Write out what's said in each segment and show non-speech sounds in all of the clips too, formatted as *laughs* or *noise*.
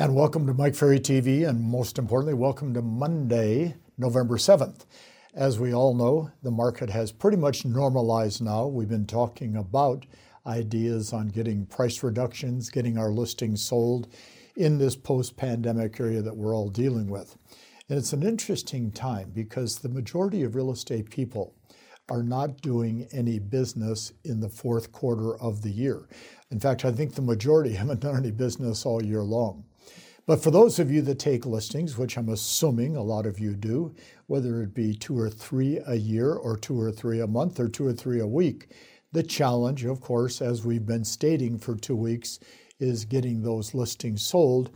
And welcome to Mike Ferry TV, and most importantly, welcome to Monday, November 7th. As we all know, the market has pretty much normalized now. We've been talking about ideas on getting price reductions, getting our listings sold in this post pandemic area that we're all dealing with. And it's an interesting time because the majority of real estate people are not doing any business in the fourth quarter of the year. In fact, I think the majority *laughs* haven't done any business all year long. But for those of you that take listings, which I'm assuming a lot of you do, whether it be two or three a year, or two or three a month, or two or three a week, the challenge, of course, as we've been stating for two weeks, is getting those listings sold,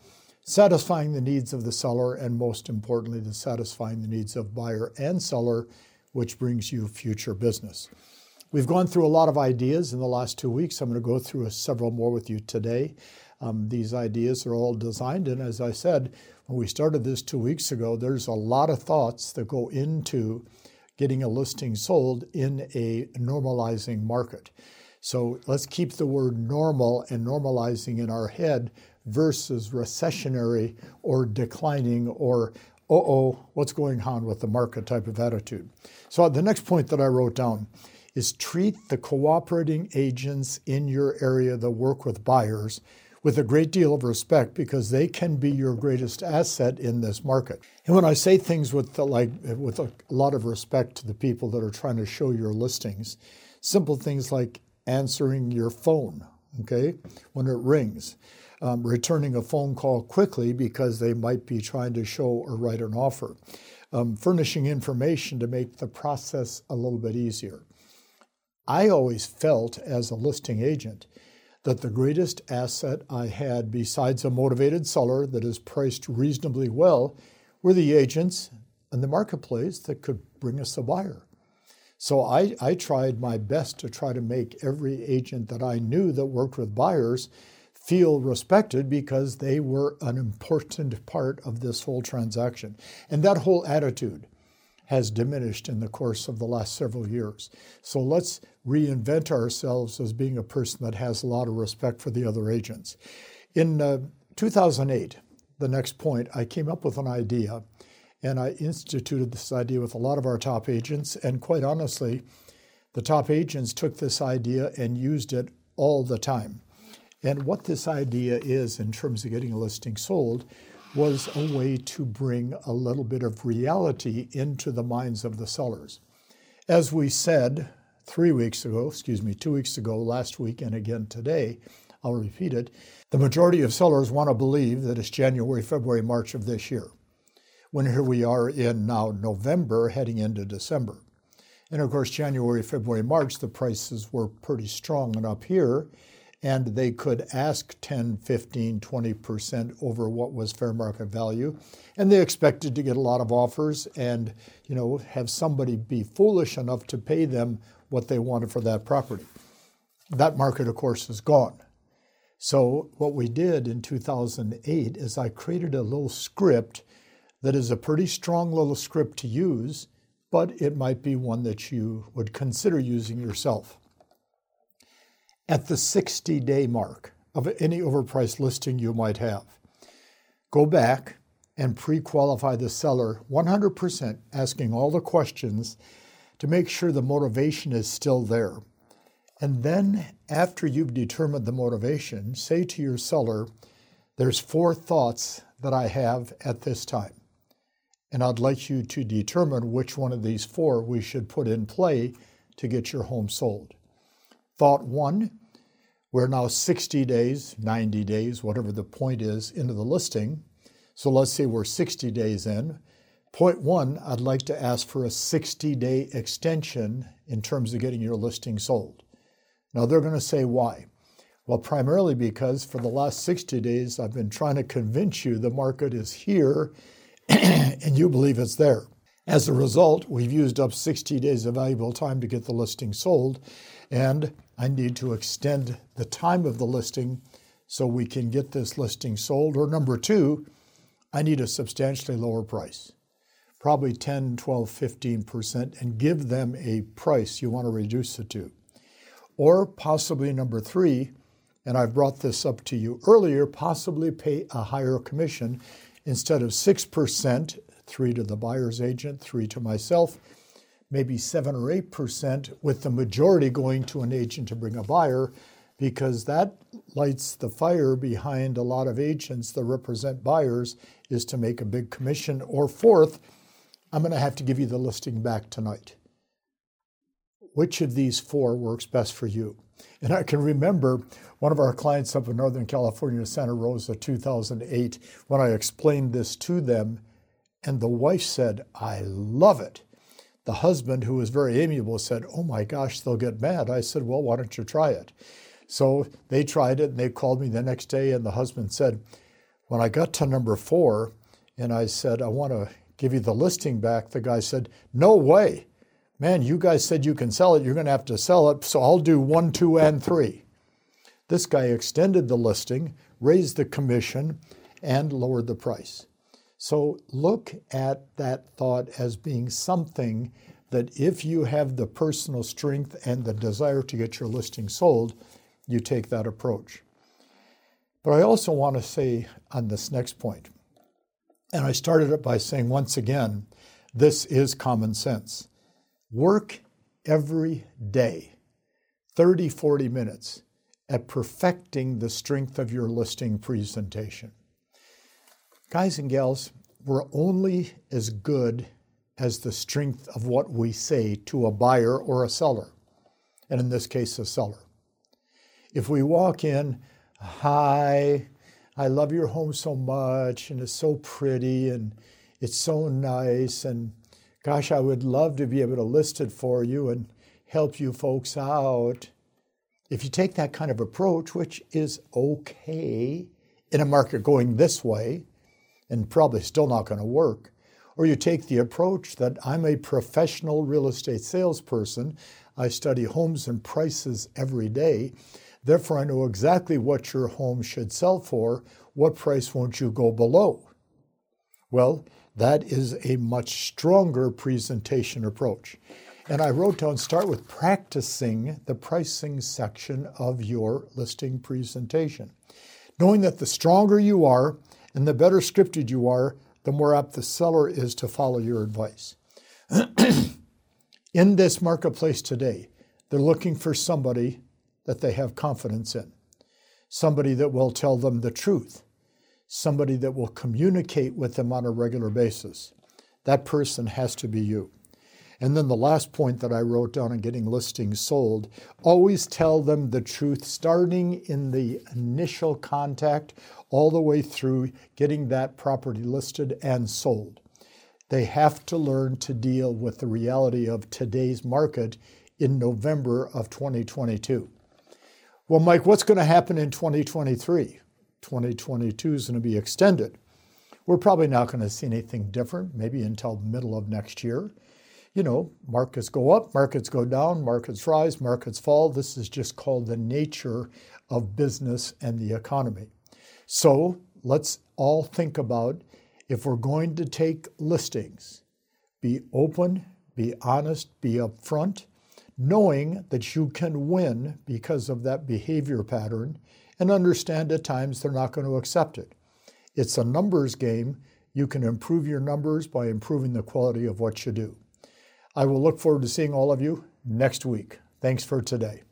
satisfying the needs of the seller, and most importantly, the satisfying the needs of buyer and seller, which brings you future business. We've gone through a lot of ideas in the last two weeks. I'm going to go through several more with you today. Um, these ideas are all designed, and as I said when we started this two weeks ago, there's a lot of thoughts that go into getting a listing sold in a normalizing market. So let's keep the word normal and normalizing in our head versus recessionary or declining or uh oh, what's going on with the market type of attitude. So the next point that I wrote down is treat the cooperating agents in your area that work with buyers with a great deal of respect because they can be your greatest asset in this market. And when I say things with like with a lot of respect to the people that are trying to show your listings, simple things like answering your phone, okay, when it rings. Um, returning a phone call quickly because they might be trying to show or write an offer, um, furnishing information to make the process a little bit easier. I always felt as a listing agent that the greatest asset I had, besides a motivated seller that is priced reasonably well, were the agents and the marketplace that could bring us a buyer. So I, I tried my best to try to make every agent that I knew that worked with buyers feel respected because they were an important part of this whole transaction. And that whole attitude has diminished in the course of the last several years. So let's reinvent ourselves as being a person that has a lot of respect for the other agents. In uh, 2008, the next point, I came up with an idea and I instituted this idea with a lot of our top agents. And quite honestly, the top agents took this idea and used it all the time. And what this idea is in terms of getting a listing sold was a way to bring a little bit of reality into the minds of the sellers. As we said three weeks ago, excuse me, two weeks ago, last week, and again today, I'll repeat it. The majority of sellers want to believe that it's January, February, March of this year, when here we are in now November heading into December. And of course, January, February, March, the prices were pretty strong and up here and they could ask 10, 15, 20% over what was fair market value. And they expected to get a lot of offers and, you know, have somebody be foolish enough to pay them what they wanted for that property. That market, of course, is gone. So what we did in 2008 is I created a little script that is a pretty strong little script to use, but it might be one that you would consider using yourself. At the 60 day mark of any overpriced listing you might have, go back and pre qualify the seller 100%, asking all the questions to make sure the motivation is still there. And then, after you've determined the motivation, say to your seller, There's four thoughts that I have at this time. And I'd like you to determine which one of these four we should put in play to get your home sold. Thought one, we're now 60 days, 90 days, whatever the point is, into the listing. So let's say we're 60 days in. Point one, I'd like to ask for a 60 day extension in terms of getting your listing sold. Now they're going to say why. Well, primarily because for the last 60 days, I've been trying to convince you the market is here *clears throat* and you believe it's there. As a result, we've used up 60 days of valuable time to get the listing sold, and I need to extend the time of the listing so we can get this listing sold. Or number two, I need a substantially lower price, probably 10, 12, 15%, and give them a price you want to reduce it to. Or possibly number three, and I've brought this up to you earlier, possibly pay a higher commission instead of 6%, three to the buyer's agent, three to myself, maybe seven or 8%, with the majority going to an agent to bring a buyer, because that lights the fire behind a lot of agents that represent buyers is to make a big commission. Or fourth, I'm going to have to give you the listing back tonight. Which of these four works best for you? And I can remember one of our clients up in Northern California, Santa Rosa, 2008, when I explained this to them, and the wife said, I love it. The husband, who was very amiable, said, Oh my gosh, they'll get mad. I said, Well, why don't you try it? So they tried it and they called me the next day, and the husband said, When I got to number four, and I said, I want to give you the listing back, the guy said, No way man, you guys said you can sell it, you're going to have to sell it, so I'll do one, two, and three. This guy extended the listing, raised the commission, and lowered the price. So look at that thought as being something that if you have the personal strength and the desire to get your listing sold, you take that approach. But I also want to say on this next point, and I started it by saying once again, this is common sense. Work every day, 30, 40 minutes, at perfecting the strength of your listing presentation. Guys and gals, we're only as good as the strength of what we say to a buyer or a seller, and in this case, a seller. If we walk in, hi, I love your home so much, and it's so pretty, and it's so nice, and Gosh, I would love to be able to list it for you and help you folks out. If you take that kind of approach, which is okay in a market going this way, and probably still not going to work, or you take the approach that I'm a professional real estate salesperson, I study homes and prices every day, therefore I know exactly what your home should sell for, what price won't you go below? Well, that is a much stronger presentation approach. And I wrote down start with practicing the pricing section of your listing presentation. Knowing that the stronger you are and the better scripted you are, the more apt the seller is to follow your advice. *clears throat* in this marketplace today, they're looking for somebody that they have confidence in, somebody that will tell them the truth, somebody that will communicate with them on a regular basis. That person has to be you. And then the last point that I wrote down on getting listings sold always tell them the truth, starting in the initial contact all the way through getting that property listed and sold. They have to learn to deal with the reality of today's market in November of 2022. Well, Mike, what's going to happen in 2023? 2022 is going to be extended. We're probably not going to see anything different, maybe until middle of next year. You know, markets go up, markets go down, markets rise, markets fall. This is just called the nature of business and the economy. So let's all think about if we're going to take listings, be open, be honest, be upfront, knowing that you can win because of that behavior pattern and understand at times they're not going to accept it. It's a numbers game. You can improve your numbers by improving the quality of what you do. I will look forward to seeing all of you next week. Thanks for today.